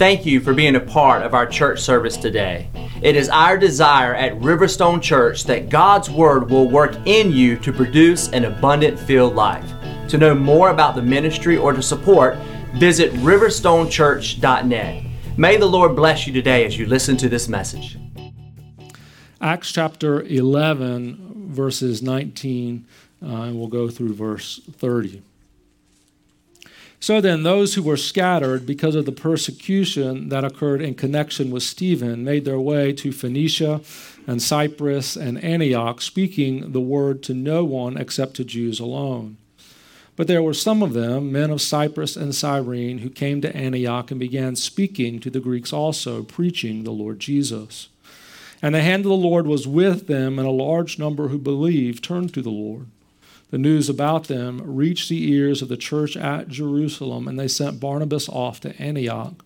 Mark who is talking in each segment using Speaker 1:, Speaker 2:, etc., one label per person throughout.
Speaker 1: Thank you for being a part of our church service today. It is our desire at Riverstone Church that God's Word will work in you to produce an abundant filled life. To know more about the ministry or to support, visit riverstonechurch.net. May the Lord bless you today as you listen to this message.
Speaker 2: Acts chapter 11, verses 19, uh, and we'll go through verse 30. So then, those who were scattered because of the persecution that occurred in connection with Stephen made their way to Phoenicia and Cyprus and Antioch, speaking the word to no one except to Jews alone. But there were some of them, men of Cyprus and Cyrene, who came to Antioch and began speaking to the Greeks also, preaching the Lord Jesus. And the hand of the Lord was with them, and a large number who believed turned to the Lord. The news about them reached the ears of the church at Jerusalem, and they sent Barnabas off to Antioch.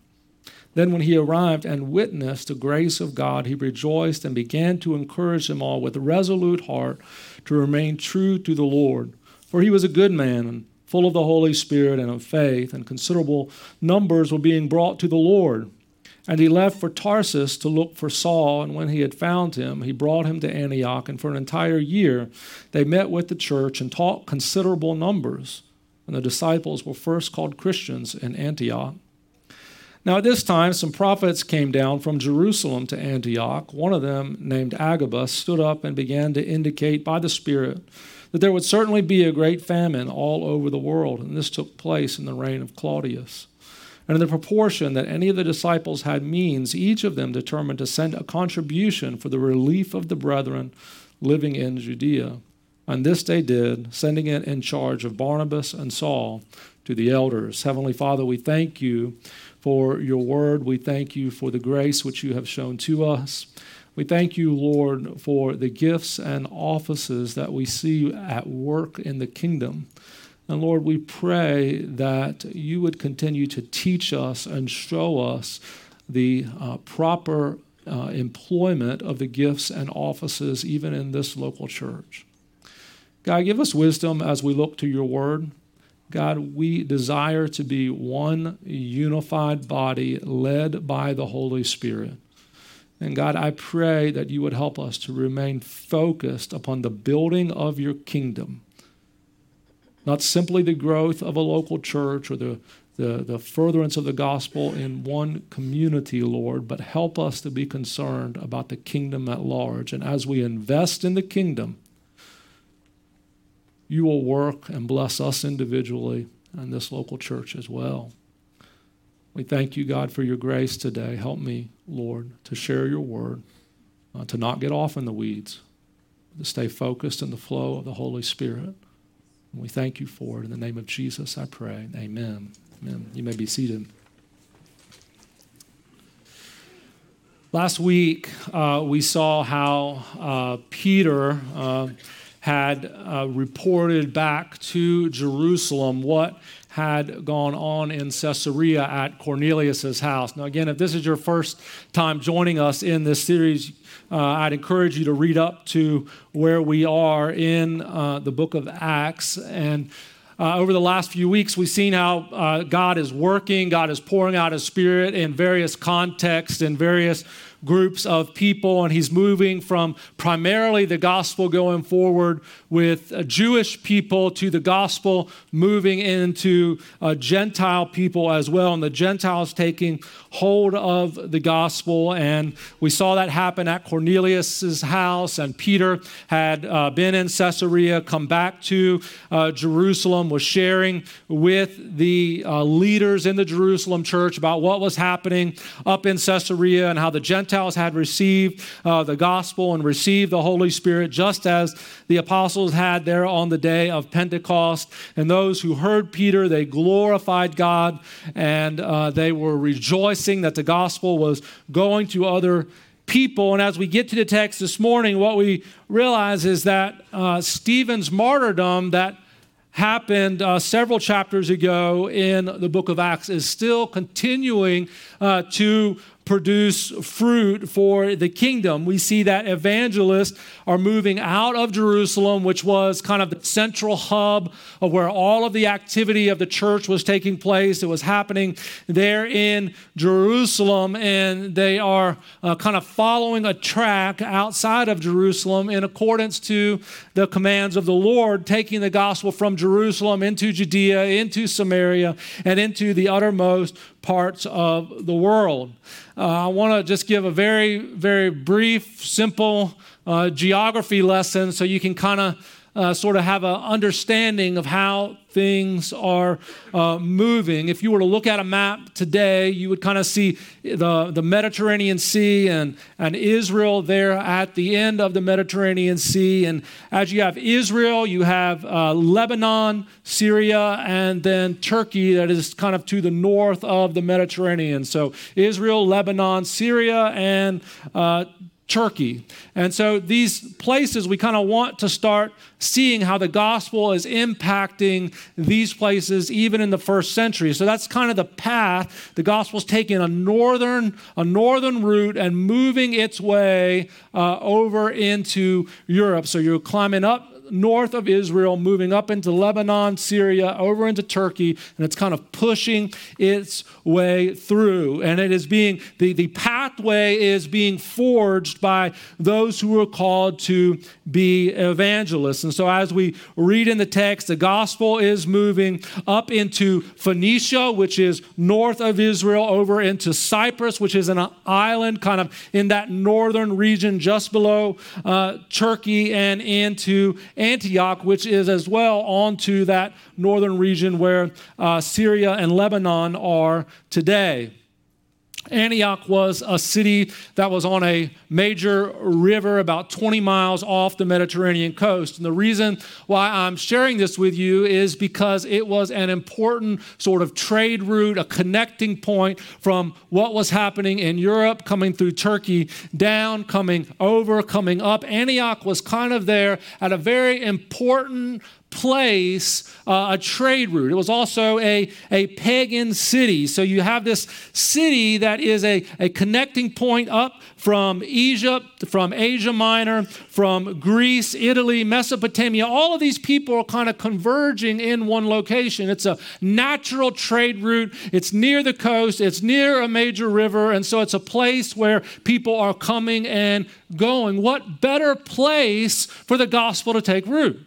Speaker 2: Then, when he arrived and witnessed the grace of God, he rejoiced and began to encourage them all with resolute heart to remain true to the Lord. For he was a good man and full of the Holy Spirit and of faith, and considerable numbers were being brought to the Lord. And he left for Tarsus to look for Saul, and when he had found him, he brought him to Antioch, and for an entire year they met with the church and taught considerable numbers. And the disciples were first called Christians in Antioch. Now, at this time, some prophets came down from Jerusalem to Antioch. One of them, named Agabus, stood up and began to indicate by the Spirit that there would certainly be a great famine all over the world, and this took place in the reign of Claudius. And in the proportion that any of the disciples had means, each of them determined to send a contribution for the relief of the brethren living in Judea. And this they did, sending it in charge of Barnabas and Saul to the elders. Heavenly Father, we thank you for your word. We thank you for the grace which you have shown to us. We thank you, Lord, for the gifts and offices that we see at work in the kingdom. And Lord, we pray that you would continue to teach us and show us the uh, proper uh, employment of the gifts and offices, even in this local church. God, give us wisdom as we look to your word. God, we desire to be one unified body led by the Holy Spirit. And God, I pray that you would help us to remain focused upon the building of your kingdom not simply the growth of a local church or the, the, the furtherance of the gospel in one community, Lord, but help us to be concerned about the kingdom at large. And as we invest in the kingdom, you will work and bless us individually and this local church as well. We thank you, God, for your grace today. Help me, Lord, to share your word, uh, to not get off in the weeds, to stay focused in the flow of the Holy Spirit. We thank you for it. In the name of Jesus, I pray. Amen. Amen. You may be seated. Last week, uh, we saw how uh, Peter uh, had uh, reported back to Jerusalem what had gone on in Caesarea at Cornelius's house. Now, again, if this is your first time joining us in this series, uh, I'd encourage you to read up to where we are in uh, the book of Acts. And uh, over the last few weeks, we've seen how uh, God is working, God is pouring out His Spirit in various contexts, in various groups of people, and he's moving from primarily the gospel going forward with Jewish people to the gospel moving into uh, Gentile people as well, and the Gentiles taking hold of the gospel. And we saw that happen at Cornelius's house, and Peter had uh, been in Caesarea, come back to uh, Jerusalem, was sharing with the uh, leaders in the Jerusalem church about what was happening up in Caesarea and how the Gentiles Gentiles had received uh, the gospel and received the Holy Spirit, just as the apostles had there on the day of Pentecost. And those who heard Peter, they glorified God and uh, they were rejoicing that the gospel was going to other people. And as we get to the text this morning, what we realize is that uh, Stephen's martyrdom, that happened uh, several chapters ago in the book of Acts is still continuing uh, to produce fruit for the kingdom. We see that evangelists are moving out of Jerusalem, which was kind of the central hub of where all of the activity of the church was taking place. It was happening there in Jerusalem, and they are uh, kind of following a track outside of Jerusalem in accordance to the commands of the Lord, taking the gospel from Jerusalem into Judea, into Samaria, and into the uttermost parts of the world. Uh, I want to just give a very, very brief, simple uh, geography lesson so you can kind of uh, sort of have an understanding of how things are uh, moving. If you were to look at a map today, you would kind of see the, the Mediterranean Sea and, and Israel there at the end of the Mediterranean Sea. And as you have Israel, you have uh, Lebanon, Syria, and then Turkey that is kind of to the north of the Mediterranean. So Israel, Lebanon, Syria, and uh, Turkey. And so these places, we kind of want to start seeing how the gospel is impacting these places even in the first century. So that's kind of the path. The gospel's taking a northern, a northern route and moving its way uh, over into Europe. So you're climbing up north of Israel, moving up into Lebanon, Syria, over into Turkey, and it's kind of pushing its way through. And it is being, the, the pathway is being forged by those who are called to be evangelists. And so as we read in the text, the gospel is moving up into Phoenicia, which is north of Israel, over into Cyprus, which is an island kind of in that northern region just below uh, Turkey, and into Antioch, which is as well onto that northern region where uh, Syria and Lebanon are today. Antioch was a city that was on a major river about 20 miles off the Mediterranean coast. And the reason why I'm sharing this with you is because it was an important sort of trade route, a connecting point from what was happening in Europe, coming through Turkey, down, coming over, coming up. Antioch was kind of there at a very important place uh, a trade route. It was also a, a pagan city. So you have this city that is a, a connecting point up from Egypt, from Asia Minor, from Greece, Italy, Mesopotamia. All of these people are kind of converging in one location. It's a natural trade route. It's near the coast, it's near a major river, and so it's a place where people are coming and going. What better place for the gospel to take root?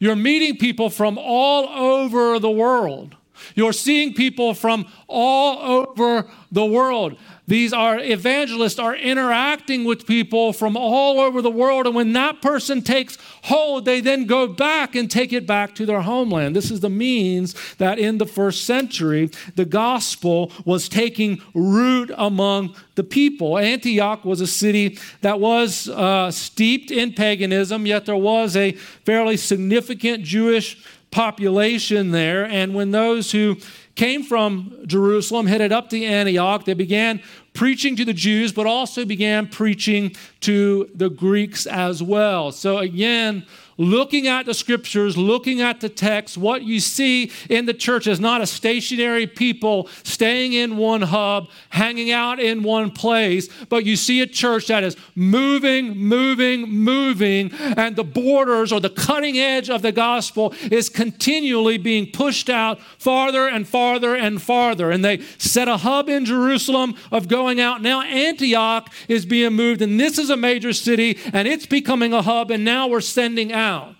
Speaker 2: You're meeting people from all over the world. You're seeing people from all over the world. These are evangelists are interacting with people from all over the world. And when that person takes hold, they then go back and take it back to their homeland. This is the means that in the first century, the gospel was taking root among the people. Antioch was a city that was uh, steeped in paganism, yet there was a fairly significant Jewish population there. And when those who came from Jerusalem, headed up to Antioch. They began preaching to the Jews, but also began preaching to the Greeks as well. So, again, looking at the scriptures, looking at the text, what you see in the church is not a stationary people staying in one hub, hanging out in one place, but you see a church that is moving, moving, moving, and the borders or the cutting edge of the gospel is continually being pushed out farther and farther and farther. And they set a hub in Jerusalem of going out. Now Antioch is being moved, and this is a major city, and it's becoming a hub, and now we're sending out.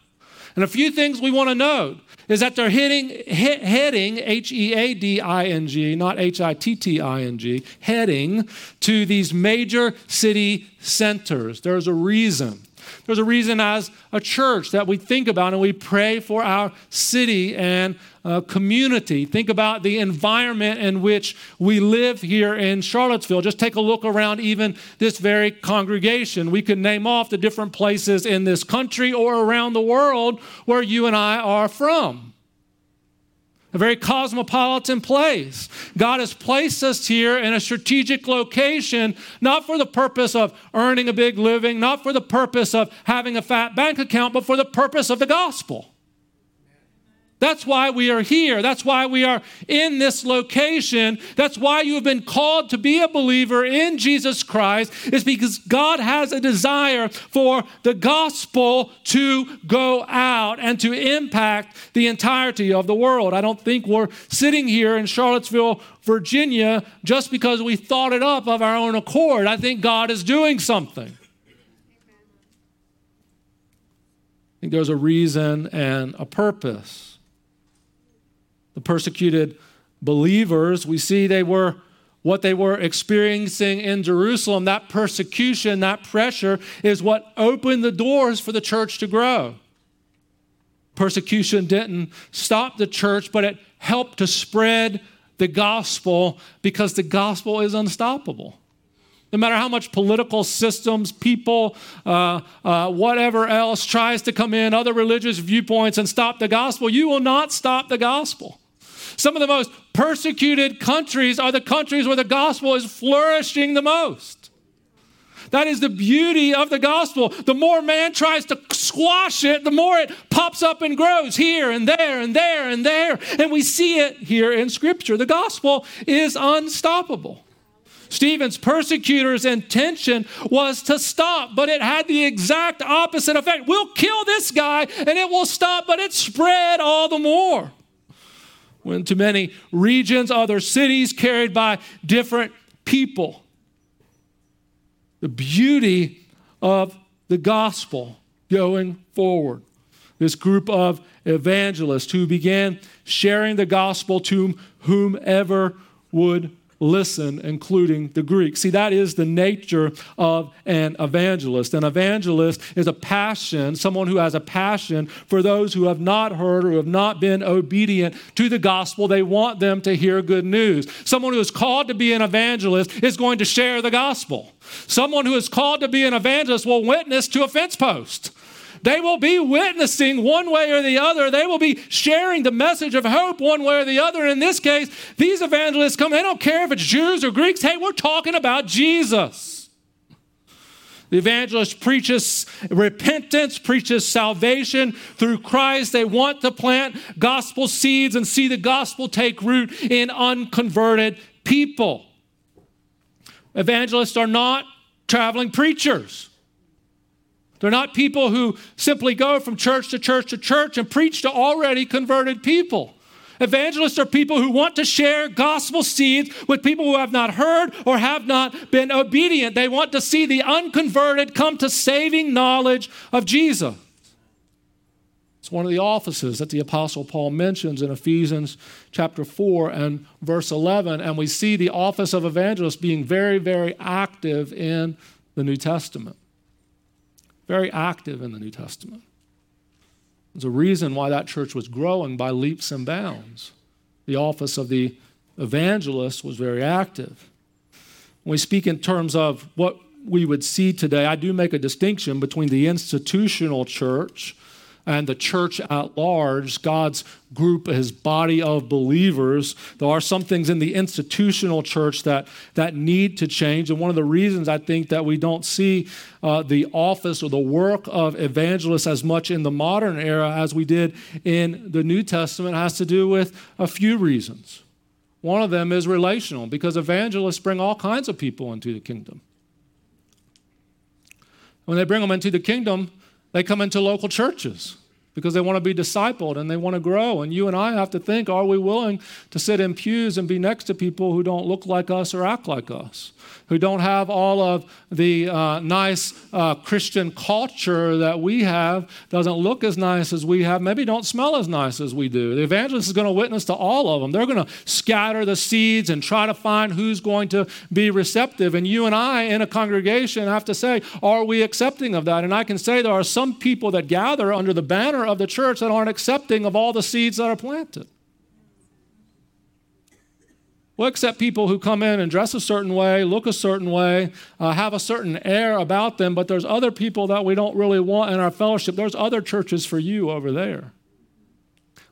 Speaker 2: And a few things we want to note is that they're hitting, hit, heading, H E A D I N G, not H I T T I N G, heading to these major city centers. There's a reason. There's a reason as a church that we think about and we pray for our city and uh, community. Think about the environment in which we live here in Charlottesville. Just take a look around even this very congregation. We can name off the different places in this country or around the world where you and I are from a very cosmopolitan place. God has placed us here in a strategic location, not for the purpose of earning a big living, not for the purpose of having a fat bank account, but for the purpose of the gospel. That's why we are here. That's why we are in this location. That's why you have been called to be a believer in Jesus Christ, is because God has a desire for the gospel to go out and to impact the entirety of the world. I don't think we're sitting here in Charlottesville, Virginia, just because we thought it up of our own accord. I think God is doing something. I think there's a reason and a purpose the persecuted believers, we see they were what they were experiencing in Jerusalem. That persecution, that pressure is what opened the doors for the church to grow. Persecution didn't stop the church, but it helped to spread the gospel because the gospel is unstoppable. No matter how much political systems, people, uh, uh, whatever else tries to come in, other religious viewpoints and stop the gospel, you will not stop the gospel. Some of the most persecuted countries are the countries where the gospel is flourishing the most. That is the beauty of the gospel. The more man tries to squash it, the more it pops up and grows here and there and there and there. And we see it here in Scripture. The gospel is unstoppable. Stephen's persecutors' intention was to stop, but it had the exact opposite effect. We'll kill this guy and it will stop, but it spread all the more went to many regions, other cities carried by different people. The beauty of the gospel going forward. This group of evangelists who began sharing the gospel to whomever would listen, including the Greek. See, that is the nature of an evangelist. An evangelist is a passion, someone who has a passion for those who have not heard or have not been obedient to the gospel. They want them to hear good news. Someone who is called to be an evangelist is going to share the gospel. Someone who is called to be an evangelist will witness to a fence post. They will be witnessing one way or the other. They will be sharing the message of hope one way or the other. In this case, these evangelists come, they don't care if it's Jews or Greeks. Hey, we're talking about Jesus. The evangelist preaches repentance, preaches salvation through Christ. They want to plant gospel seeds and see the gospel take root in unconverted people. Evangelists are not traveling preachers. They're not people who simply go from church to church to church and preach to already converted people. Evangelists are people who want to share gospel seeds with people who have not heard or have not been obedient. They want to see the unconverted come to saving knowledge of Jesus. It's one of the offices that the Apostle Paul mentions in Ephesians chapter 4 and verse 11. And we see the office of evangelist being very, very active in the New Testament very active in the New Testament. There's a reason why that church was growing by leaps and bounds. The office of the evangelist was very active. When we speak in terms of what we would see today, I do make a distinction between the institutional church and the church at large, God's group, his body of believers. There are some things in the institutional church that, that need to change. And one of the reasons I think that we don't see uh, the office or the work of evangelists as much in the modern era as we did in the New Testament has to do with a few reasons. One of them is relational, because evangelists bring all kinds of people into the kingdom. When they bring them into the kingdom, they come into local churches because they want to be discipled and they want to grow. And you and I have to think are we willing to sit in pews and be next to people who don't look like us or act like us? who don't have all of the uh, nice uh, Christian culture that we have, doesn't look as nice as we have, maybe don't smell as nice as we do. The evangelist is going to witness to all of them. They're going to scatter the seeds and try to find who's going to be receptive. And you and I in a congregation have to say, are we accepting of that? And I can say there are some people that gather under the banner of the church that aren't accepting of all the seeds that are planted. We'll accept people who come in and dress a certain way, look a certain way, uh, have a certain air about them, but there's other people that we don't really want in our fellowship. There's other churches for you over there.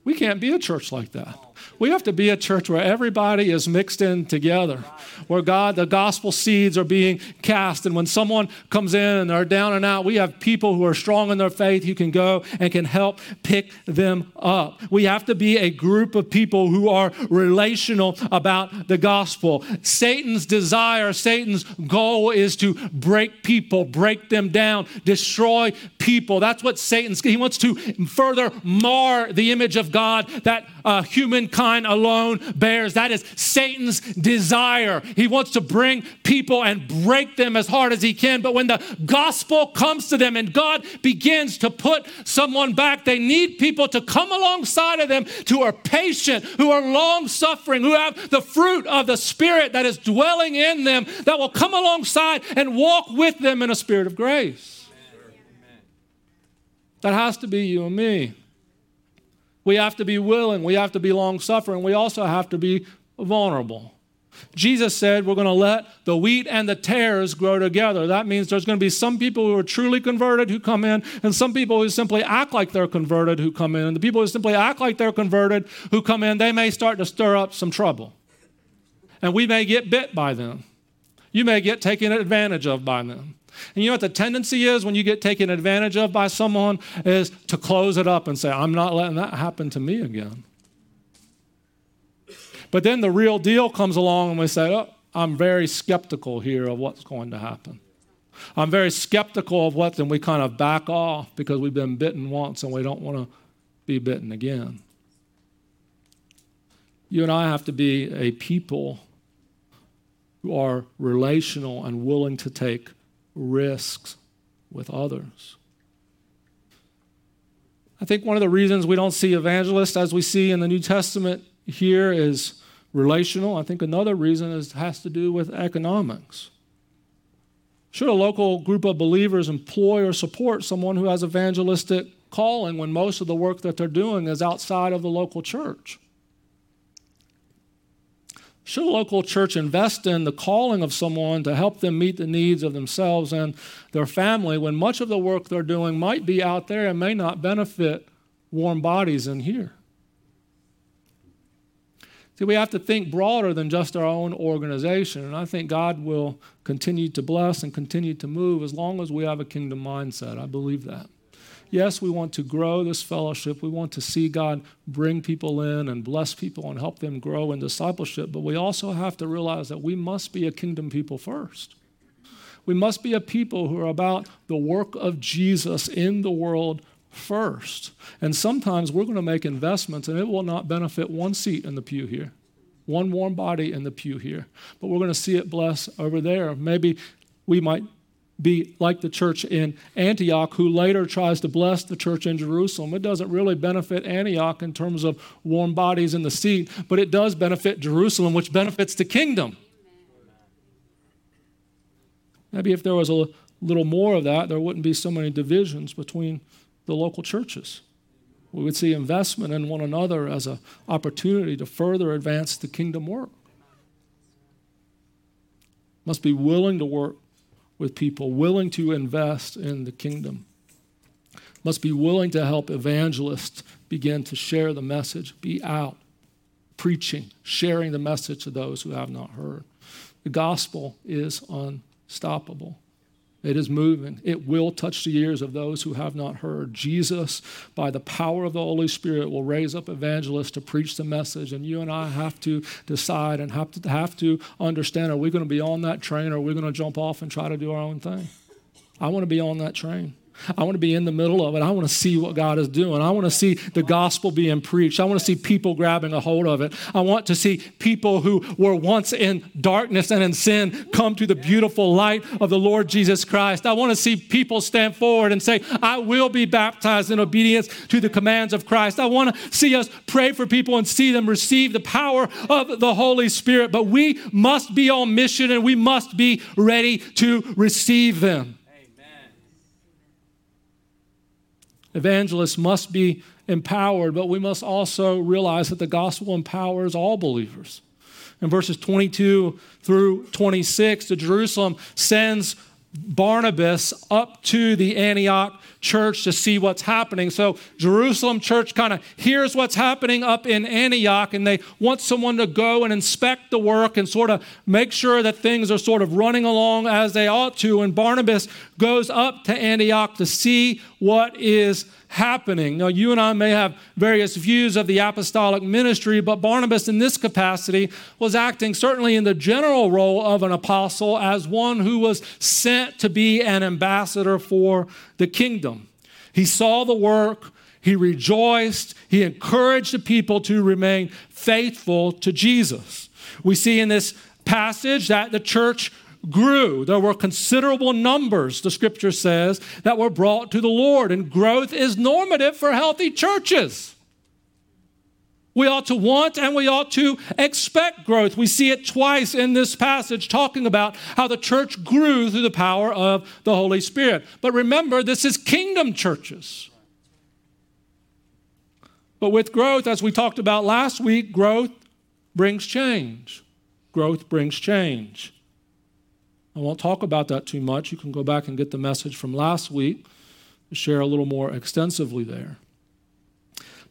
Speaker 2: We can't be a church like that. We have to be a church where everybody is mixed in together, where God, the gospel seeds are being cast. And when someone comes in and they're down and out, we have people who are strong in their faith who can go and can help pick them up. We have to be a group of people who are relational about the gospel. Satan's desire, Satan's goal is to break people, break them down, destroy people. That's what Satan's, he wants to further mar the image of God that uh, humankind alone bears. That is Satan's desire. He wants to bring people and break them as hard as he can. But when the gospel comes to them and God begins to put someone back, they need people to come alongside of them who are patient, who are long suffering, who have the fruit of the Spirit that is dwelling in them, that will come alongside and walk with them in a spirit of grace. That has to be you and me. We have to be willing. We have to be long suffering. We also have to be vulnerable. Jesus said we're going to let the wheat and the tares grow together. That means there's going to be some people who are truly converted who come in, and some people who simply act like they're converted who come in. And the people who simply act like they're converted who come in, they may start to stir up some trouble. And we may get bit by them. You may get taken advantage of by them. And you know what the tendency is when you get taken advantage of by someone is to close it up and say, I'm not letting that happen to me again. But then the real deal comes along and we say, oh, I'm very skeptical here of what's going to happen. I'm very skeptical of what, and we kind of back off because we've been bitten once and we don't want to be bitten again. You and I have to be a people who are relational and willing to take risks with others. I think one of the reasons we don't see evangelists as we see in the New Testament here is relational. I think another reason is, has to do with economics. Should a local group of believers employ or support someone who has evangelistic calling when most of the work that they're doing is outside of the local church? Should a local church invest in the calling of someone to help them meet the needs of themselves and their family when much of the work they're doing might be out there and may not benefit warm bodies in here? See, we have to think broader than just our own organization. And I think God will continue to bless and continue to move as long as we have a kingdom mindset. I believe that. Yes, we want to grow this fellowship. We want to see God bring people in and bless people and help them grow in discipleship. But we also have to realize that we must be a kingdom people first. We must be a people who are about the work of Jesus in the world first. And sometimes we're going to make investments and it will not benefit one seat in the pew here, one warm body in the pew here. But we're going to see it bless over there. Maybe we might be like the church in Antioch, who later tries to bless the church in Jerusalem. It doesn't really benefit Antioch in terms of warm bodies in the seat, but it does benefit Jerusalem, which benefits the kingdom. Maybe if there was a little more of that, there wouldn't be so many divisions between the local churches. We would see investment in one another as an opportunity to further advance the kingdom work. Must be willing to work with people, willing to invest in the kingdom. Must be willing to help evangelists begin to share the message, be out, preaching, sharing the message to those who have not heard. The gospel is unstoppable. It is moving. It will touch the ears of those who have not heard. Jesus, by the power of the Holy Spirit, will raise up evangelists to preach the message. And you and I have to decide and have to, have to understand are we going to be on that train or are we going to jump off and try to do our own thing? I want to be on that train. I want to be in the middle of it. I want to see what God is doing. I want to see the gospel being preached. I want to see people grabbing a hold of it. I want to see people who were once in darkness and in sin come to the beautiful light of the Lord Jesus Christ. I want to see people stand forward and say, I will be baptized in obedience to the commands of Christ. I want to see us pray for people and see them receive the power of the Holy Spirit. But we must be on mission and we must be ready to receive them. Evangelists must be empowered, but we must also realize that the gospel empowers all believers. In verses 22 through 26, the Jerusalem sends Barnabas up to the Antioch church to see what's happening. So, Jerusalem church kind of hears what's happening up in Antioch, and they want someone to go and inspect the work and sort of make sure that things are sort of running along as they ought to. And Barnabas goes up to Antioch to see what is happening. Now, you and I may have various views of the apostolic ministry, but Barnabas, in this capacity, was acting certainly in the general role of an apostle as one who was sent to be an ambassador for the kingdom. He saw the work, he rejoiced, he encouraged the people to remain faithful to Jesus. We see in this passage that the church grew. There were considerable numbers, the scripture says, that were brought to the Lord. And growth is normative for healthy churches. We ought to want and we ought to expect growth. We see it twice in this passage talking about how the church grew through the power of the Holy Spirit. But remember, this is kingdom churches. But with growth, as we talked about last week, growth brings change. Growth brings change. I won't talk about that too much. You can go back and get the message from last week to share a little more extensively there.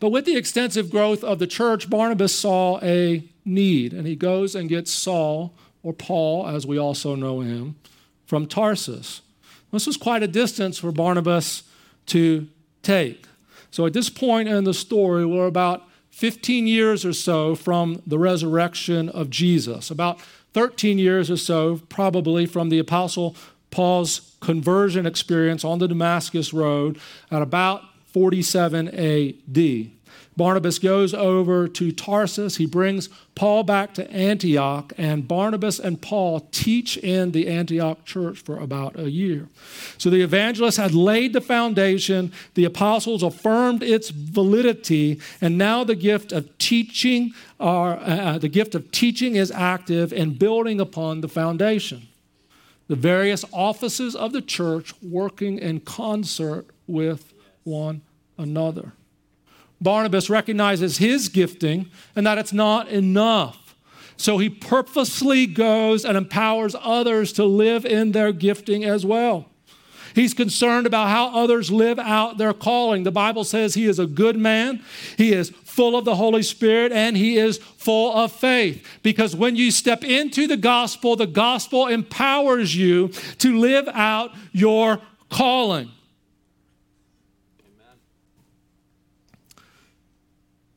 Speaker 2: But with the extensive growth of the church, Barnabas saw a need, and he goes and gets Saul, or Paul, as we also know him, from Tarsus. This was quite a distance for Barnabas to take. So at this point in the story, we're about 15 years or so from the resurrection of Jesus, about 13 years or so, probably from the Apostle Paul's conversion experience on the Damascus Road at about 47 AD. Barnabas goes over to Tarsus. He brings Paul back to Antioch, and Barnabas and Paul teach in the Antioch church for about a year. So the evangelists had laid the foundation, the apostles affirmed its validity, and now the gift of teaching are, uh, the gift of teaching is active and building upon the foundation. The various offices of the church working in concert with one another. Barnabas recognizes his gifting and that it's not enough. So he purposely goes and empowers others to live in their gifting as well. He's concerned about how others live out their calling. The Bible says he is a good man, he is full of the Holy Spirit, and he is full of faith. Because when you step into the gospel, the gospel empowers you to live out your calling.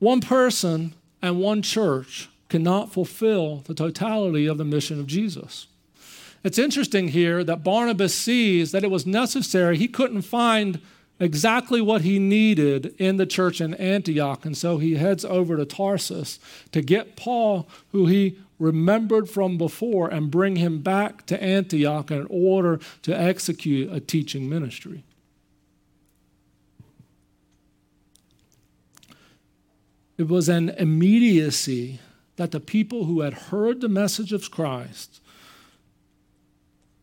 Speaker 2: One person and one church cannot fulfill the totality of the mission of Jesus. It's interesting here that Barnabas sees that it was necessary. He couldn't find exactly what he needed in the church in Antioch, and so he heads over to Tarsus to get Paul, who he remembered from before, and bring him back to Antioch in order to execute a teaching ministry. It was an immediacy that the people who had heard the message of Christ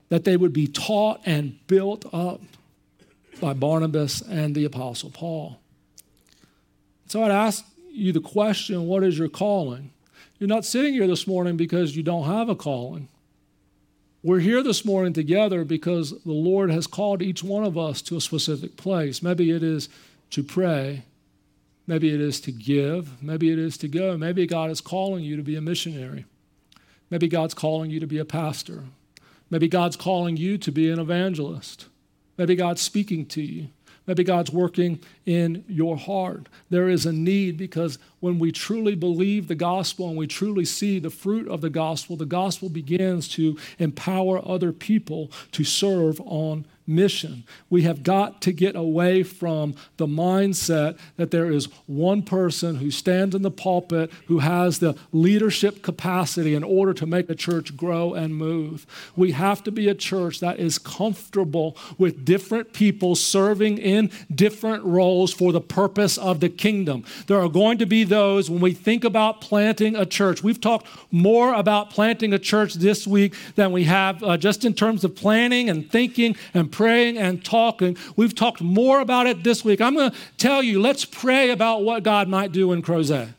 Speaker 2: that they would be taught and built up by Barnabas and the apostle Paul. So I'd ask you the question, what is your calling? You're not sitting here this morning because you don't have a calling. We're here this morning together because the Lord has called each one of us to a specific place. Maybe it is to pray, Maybe it is to give. Maybe it is to go. Maybe God is calling you to be a missionary. Maybe God's calling you to be a pastor. Maybe God's calling you to be an evangelist. Maybe God's speaking to you. Maybe God's working in your heart. There is a need because when we truly believe the gospel and we truly see the fruit of the gospel, the gospel begins to empower other people to serve on mission. We have got to get away from the mindset that there is one person who stands in the pulpit who has the leadership capacity in order to make a church grow and move. We have to be a church that is comfortable with different people serving in different roles for the purpose of the kingdom. There are going to be those when we think about planting a church. We've talked more about planting a church this week than we have uh, just in terms of planning and thinking and praying and talking. We've talked more about it this week. I'm going to tell you, let's pray about what God might do in Crozet.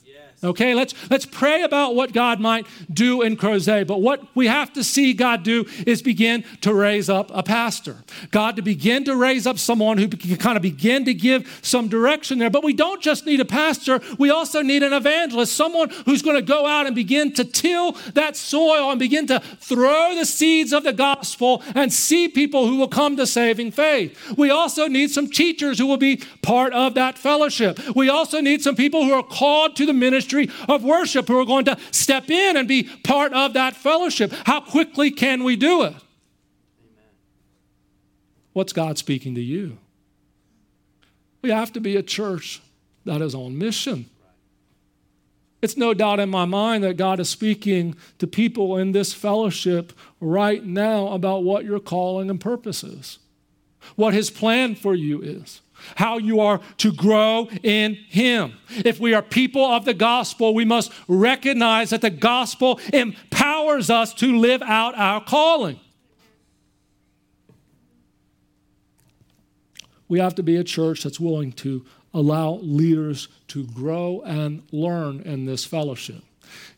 Speaker 2: Okay, let's let's pray about what God might do in Crozet. But what we have to see God do is begin to raise up a pastor. God to begin to raise up someone who can kind of begin to give some direction there. But we don't just need a pastor, we also need an evangelist, someone who's going to go out and begin to till that soil and begin to throw the seeds of the gospel and see people who will come to saving faith. We also need some teachers who will be part of that fellowship. We also need some people who are called to the ministry ministry of worship who are going to step in and be part of that fellowship. How quickly can we do it? Amen. What's God speaking to you? We have to be a church that is on mission. It's no doubt in my mind that God is speaking to people in this fellowship right now about what your calling and purpose is, what His plan for you is how you are to grow in Him. If we are people of the gospel, we must recognize that the gospel empowers us to live out our calling. We have to be a church that's willing to allow leaders to grow and learn in this fellowship.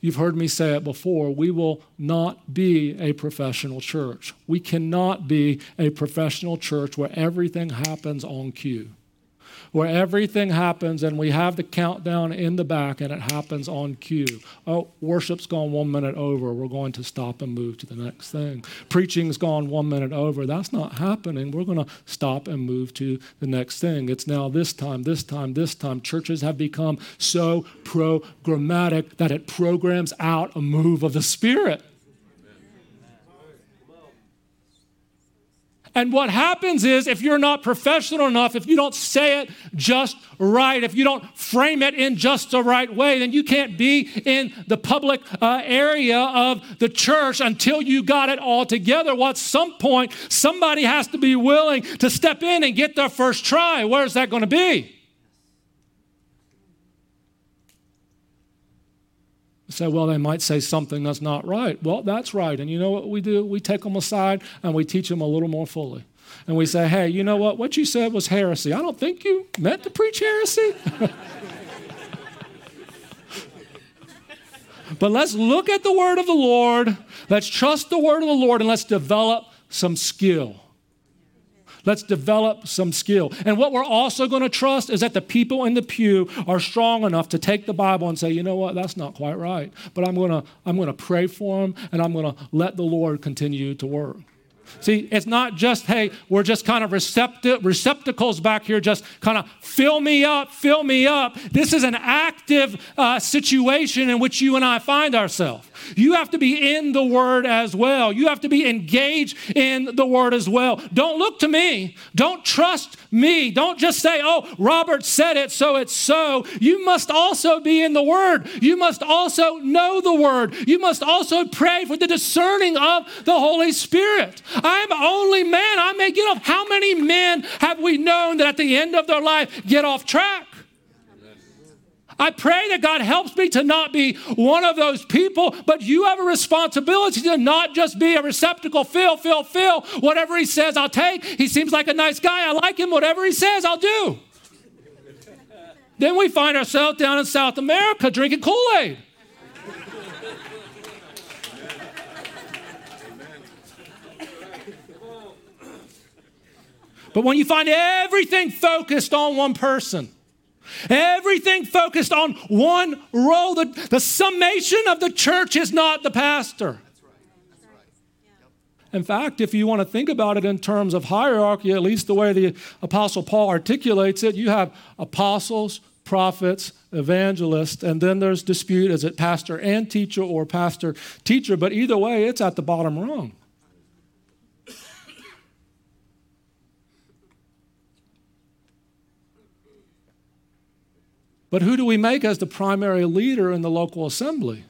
Speaker 2: You've heard me say it before. We will not be a professional church. We cannot be a professional church where everything happens on cue where everything happens and we have the countdown in the back and it happens on cue. Oh, worship's gone one minute over. We're going to stop and move to the next thing. Preaching's gone one minute over. That's not happening. We're going to stop and move to the next thing. It's now this time, this time, this time. Churches have become so programmatic that it programs out a move of the Spirit. And what happens is, if you're not professional enough, if you don't say it just right, if you don't frame it in just the right way, then you can't be in the public uh, area of the church until you got it all together. Well, at some point, somebody has to be willing to step in and get their first try. Where's that going to be? Say, well, they might say something that's not right. Well, that's right. And you know what we do? We take them aside and we teach them a little more fully. And we say, hey, you know what? What you said was heresy. I don't think you meant to preach heresy. but let's look at the word of the Lord. Let's trust the word of the Lord and let's develop some skill. Let's develop some skill. And what we're also going to trust is that the people in the pew are strong enough to take the Bible and say, you know what, that's not quite right. But I'm going to, I'm going to pray for them and I'm going to let the Lord continue to work. See, it's not just, hey, we're just kind of recepti- receptacles back here, just kind of fill me up, fill me up. This is an active uh, situation in which you and I find ourselves. You have to be in the Word as well. You have to be engaged in the Word as well. Don't look to me. Don't trust me. Don't just say, oh, Robert said it, so it's so. You must also be in the Word. You must also know the Word. You must also pray for the discerning of the Holy Spirit. I'm only man. I may get off. How many men have we known that at the end of their life get off track? I pray that God helps me to not be one of those people, but you have a responsibility to not just be a receptacle, fill, fill, fill. Whatever he says, I'll take. He seems like a nice guy. I like him. Whatever he says, I'll do. then we find ourselves down in South America drinking Kool Aid. But when you find everything focused on one person, everything focused on one role, the, the summation of the church is not the pastor. In fact, if you want to think about it in terms of hierarchy, at least the way the Apostle Paul articulates it, you have apostles, prophets, evangelists, and then there's dispute is it pastor and teacher or pastor teacher, but either way, it's at the bottom rung. But who do we make as the primary leader in the local assembly?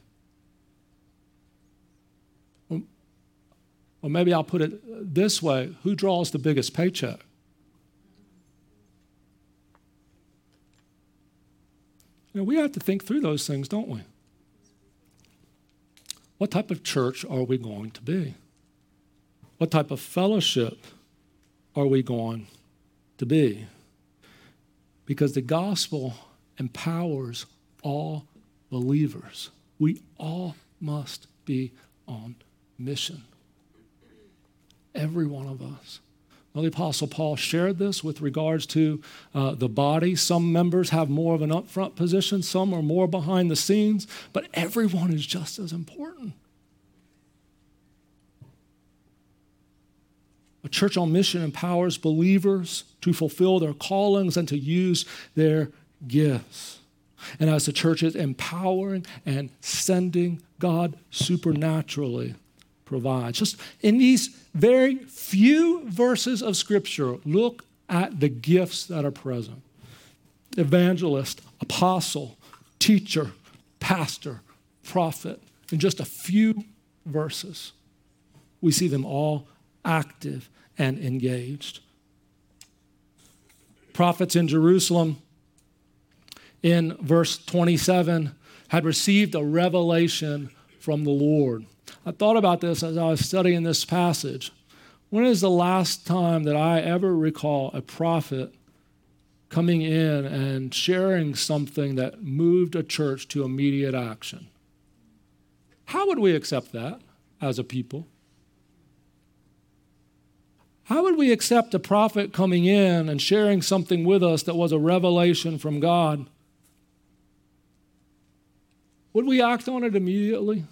Speaker 2: Or maybe I'll put it this way who draws the biggest paycheck? You know, we have to think through those things, don't we? What type of church are we going to be? What type of fellowship are we going to be? Because the gospel empowers all believers. We all must be on mission. Every one of us. Well, the Apostle Paul shared this with regards to uh, the body. Some members have more of an upfront position, some are more behind the scenes, but everyone is just as important. A church on mission empowers believers to fulfill their callings and to use their gifts. And as the church is empowering and sending, God supernaturally provides. Just in these very few verses of Scripture, look at the gifts that are present evangelist, apostle, teacher, pastor, prophet. In just a few verses, we see them all active and engaged. Prophets in Jerusalem, in verse 27, had received a revelation from the Lord. I thought about this as I was studying this passage. When is the last time that I ever recall a prophet coming in and sharing something that moved a church to immediate action? How would we accept that as a people? How would we accept a prophet coming in and sharing something with us that was a revelation from God? Would we act on it immediately?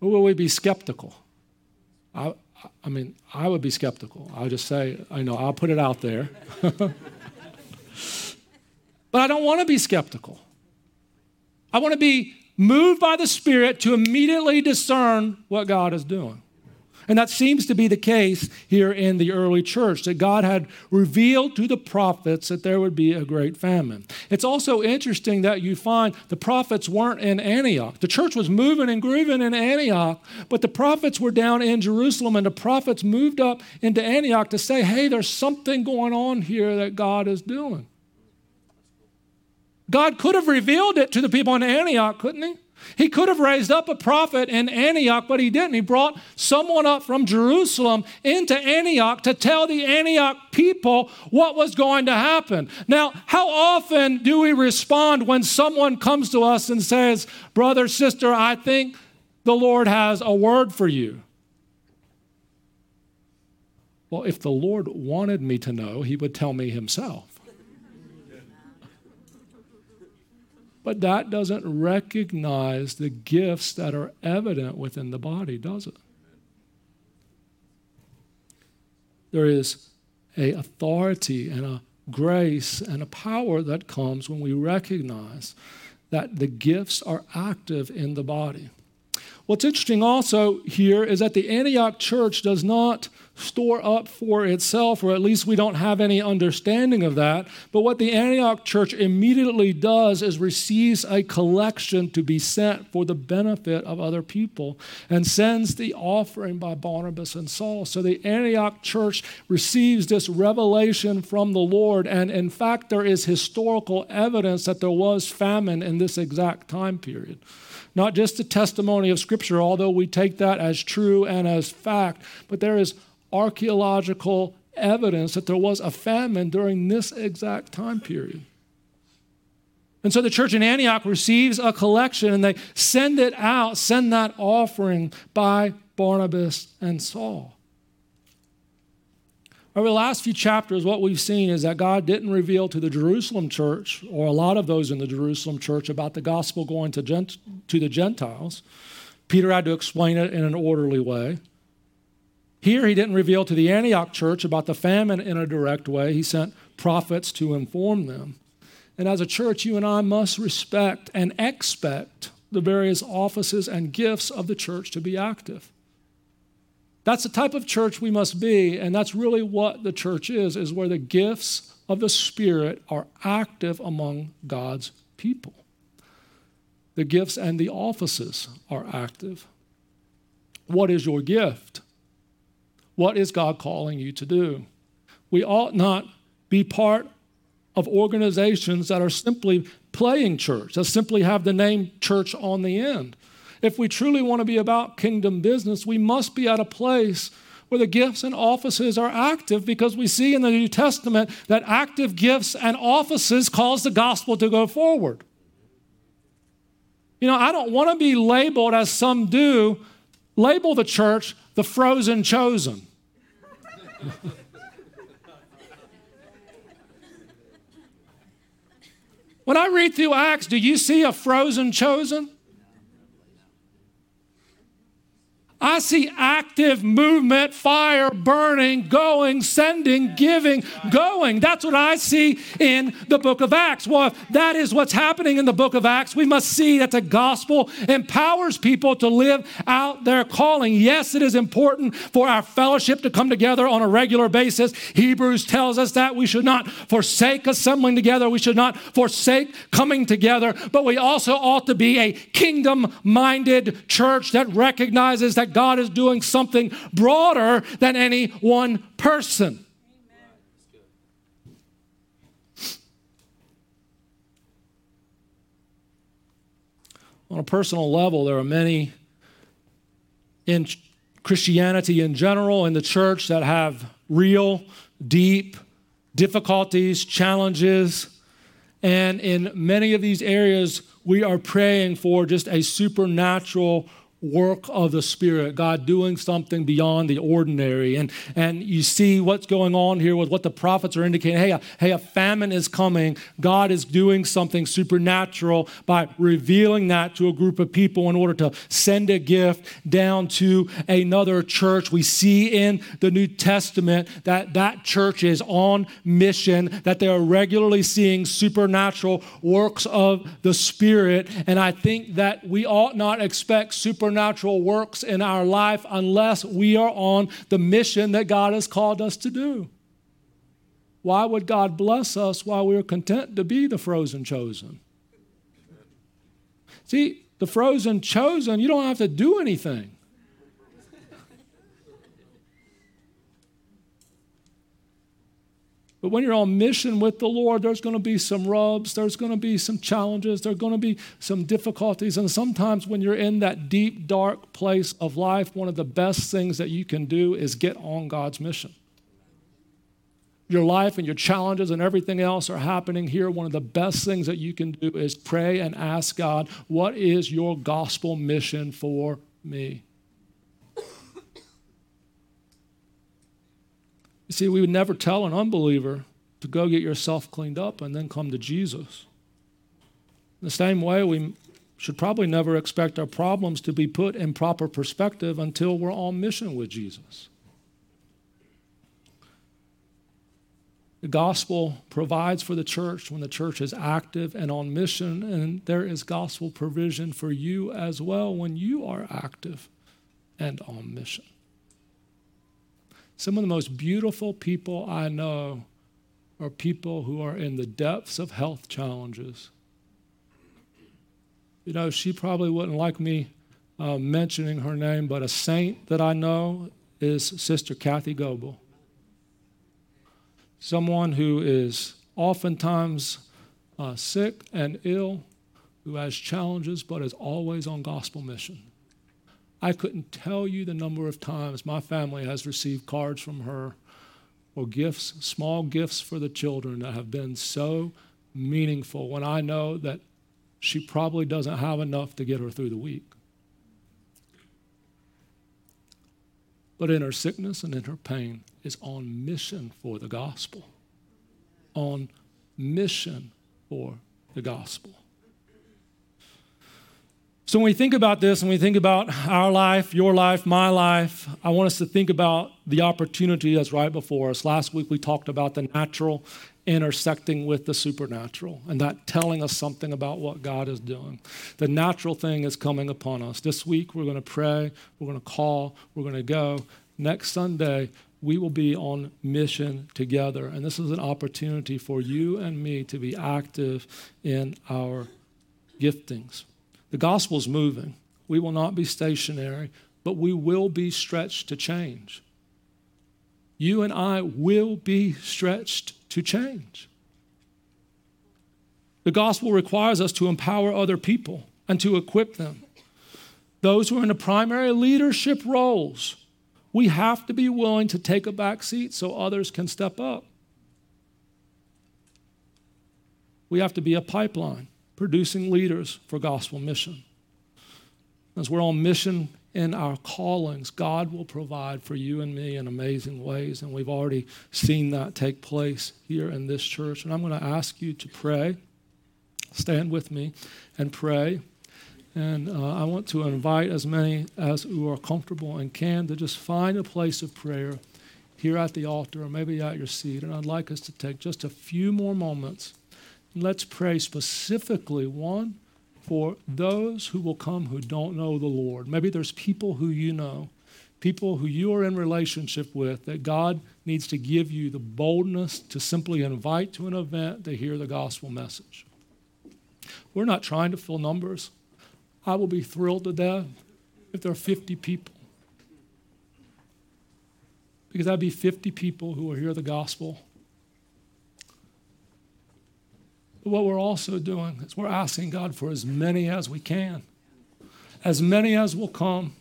Speaker 2: Or will we be skeptical? I, I mean, I would be skeptical. I'll just say, I know, I'll put it out there. but I don't want to be skeptical. I want to be moved by the Spirit to immediately discern what God is doing. And that seems to be the case here in the early church, that God had revealed to the prophets that there would be a great famine. It's also interesting that you find the prophets weren't in Antioch. The church was moving and grooving in Antioch, but the prophets were down in Jerusalem, and the prophets moved up into Antioch to say, hey, there's something going on here that God is doing. God could have revealed it to the people in Antioch, couldn't he? He could have raised up a prophet in Antioch, but he didn't. He brought someone up from Jerusalem into Antioch to tell the Antioch people what was going to happen. Now, how often do we respond when someone comes to us and says, Brother, sister, I think the Lord has a word for you? Well, if the Lord wanted me to know, he would tell me himself. But that doesn't recognize the gifts that are evident within the body, does it? There is a authority and a grace and a power that comes when we recognize that the gifts are active in the body. What's interesting also here is that the Antioch church does not store up for itself, or at least we don't have any understanding of that. But what the Antioch church immediately does is receives a collection to be sent for the benefit of other people and sends the offering by Barnabas and Saul. So the Antioch church receives this revelation from the Lord. And in fact, there is historical evidence that there was famine in this exact time period not just the testimony of Scripture, although we take that as true and as fact, but there is archaeological evidence that there was a famine during this exact time period. And so the church in Antioch receives a collection and they send it out, send that offering by Barnabas and Saul. Over the last few chapters, what we've seen is that God didn't reveal to the Jerusalem church, or a lot of those in the Jerusalem church, about the gospel going to, gent- to the Gentiles. Peter had to explain it in an orderly way. Here, he didn't reveal to the Antioch church about the famine in a direct way. He sent prophets to inform them. And as a church, you and I must respect and expect the various offices and gifts of the church to be active. That's the type of church we must be, and that's really what the church is, is where the gifts of the Spirit are active among God's people. The gifts and the offices are active. What is your gift? What is God calling you to do? We ought not be part of organizations that are simply playing church, that simply have the name church on the end. If we truly want to be about kingdom business, we must be at a place where the gifts and offices are active because we see in the New Testament that active gifts and offices cause the gospel to go forward. You know, I don't want to be labeled as some do, label the church the frozen chosen. When I read through Acts, do you see a frozen chosen? I see active movement, fire burning, going, sending, giving, going. That's what I see in the book of Acts. Well, if that is what's happening in the book of Acts, we must see that the gospel empowers people to live out their calling. Yes, it is important for our fellowship to come together on a regular basis. Hebrews tells us that we should not forsake assembling together, we should not forsake coming together, but we also ought to be a kingdom minded church that recognizes that God is doing something broader than any one person. On a personal level, there are many in Christianity in general, in the church, that have real, deep difficulties, challenges. And in many of these areas, we are praying for just a supernatural work of the Spirit, God doing something beyond the ordinary. And, and you see what's going on here with what the prophets are indicating. Hey, a, hey, a famine is coming. God is doing something supernatural by revealing that to a group of people in order to send a gift down to another church. We see in the New Testament that that church is on mission, that they are regularly seeing supernatural works of the Spirit. And I think that we ought not expect supernatural supernatural works in our life unless we are on the mission that God has called us to do. Why would God bless us while we're content to be the frozen chosen? See, the frozen chosen, you don't have to do anything. But when you're on mission with the Lord, there's going to be some rubs, there's going to be some challenges, there's going to be some difficulties. And sometimes when you're in that deep, dark place of life, one of the best things that you can do is get on God's mission. Your life and your challenges and everything else are happening here. One of the best things that you can do is pray and ask God, What is your gospel mission for me? You see, we would never tell an unbeliever to go get yourself cleaned up and then come to Jesus. In the same way, we should probably never expect our problems to be put in proper perspective until we're on mission with Jesus. The gospel provides for the church when the church is active and on mission, and there is gospel provision for you as well when you are active and on mission. Some of the most beautiful people I know are people who are in the depths of health challenges. You know, she probably wouldn't like me uh, mentioning her name, but a saint that I know is Sister Kathy Goebel. Someone who is oftentimes uh, sick and ill, who has challenges, but is always on gospel mission. I couldn't tell you the number of times my family has received cards from her or gifts, small gifts for the children that have been so meaningful when I know that she probably doesn't have enough to get her through the week. But in her sickness and in her pain is on mission for the gospel. On mission for the gospel. So, when we think about this and we think about our life, your life, my life, I want us to think about the opportunity that's right before us. Last week we talked about the natural intersecting with the supernatural and that telling us something about what God is doing. The natural thing is coming upon us. This week we're going to pray, we're going to call, we're going to go. Next Sunday, we will be on mission together. And this is an opportunity for you and me to be active in our giftings. The gospel's moving. We will not be stationary, but we will be stretched to change. You and I will be stretched to change. The gospel requires us to empower other people and to equip them. Those who are in the primary leadership roles, we have to be willing to take a back seat so others can step up. We have to be a pipeline producing leaders for gospel mission. As we're on mission in our callings, God will provide for you and me in amazing ways. And we've already seen that take place here in this church. And I'm going to ask you to pray. Stand with me and pray. And uh, I want to invite as many as who are comfortable and can to just find a place of prayer here at the altar or maybe at your seat. And I'd like us to take just a few more moments. Let's pray specifically, one, for those who will come who don't know the Lord. Maybe there's people who you know, people who you are in relationship with, that God needs to give you the boldness to simply invite to an event to hear the gospel message. We're not trying to fill numbers. I will be thrilled to death if there are 50 people. Because that'd be 50 people who will hear the gospel. But what we're also doing is we're asking God for as many as we can, as many as will come,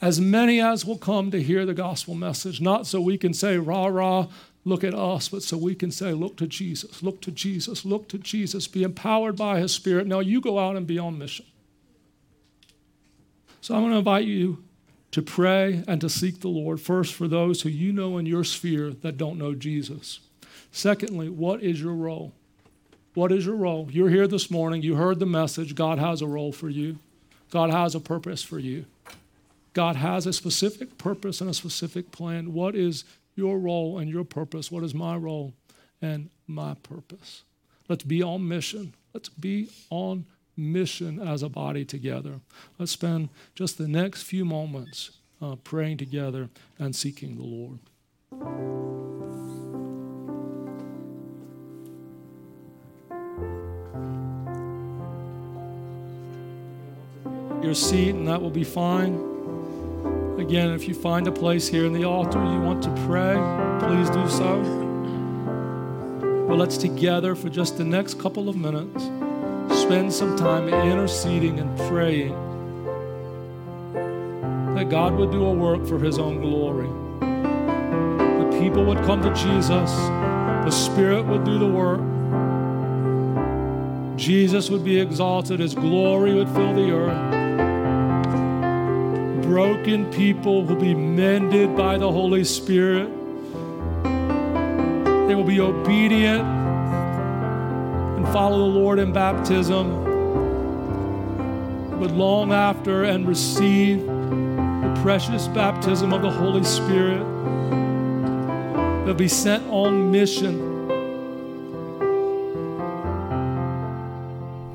Speaker 2: as many as will come to hear the gospel message, not so we can say, rah, rah, look at us, but so we can say, look to Jesus, look to Jesus, look to Jesus, be empowered by his spirit. Now you go out and be on mission. So I'm going to invite you to pray and to seek the Lord first for those who you know in your sphere that don't know Jesus. Secondly, what is your role? What is your role? You're here this morning, you heard the message. God has a role for you, God has a purpose for you. God has a specific purpose and a specific plan. What is your role and your purpose? What is my role and my purpose? Let's be on mission. Let's be on mission as a body together. Let's spend just the next few moments uh, praying together and seeking the Lord. Your seat, and that will be fine. Again, if you find a place here in the altar you want to pray, please do so. But let's together for just the next couple of minutes spend some time interceding and praying that God would do a work for His own glory. The people would come to Jesus, the Spirit would do the work. Jesus would be exalted, His glory would fill the earth. Broken people will be mended by the Holy Spirit. They will be obedient and follow the Lord in baptism but long after and receive the precious baptism of the Holy Spirit. They'll be sent on mission.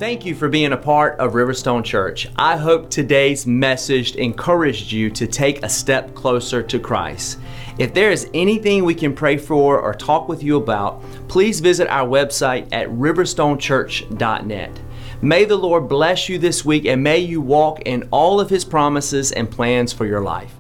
Speaker 1: Thank you for being a part of Riverstone Church. I hope today's message encouraged you to take a step closer to Christ. If there is anything we can pray for or talk with you about, please visit our website at riverstonechurch.net. May the Lord bless you this week and may you walk in all of His promises and plans for your life.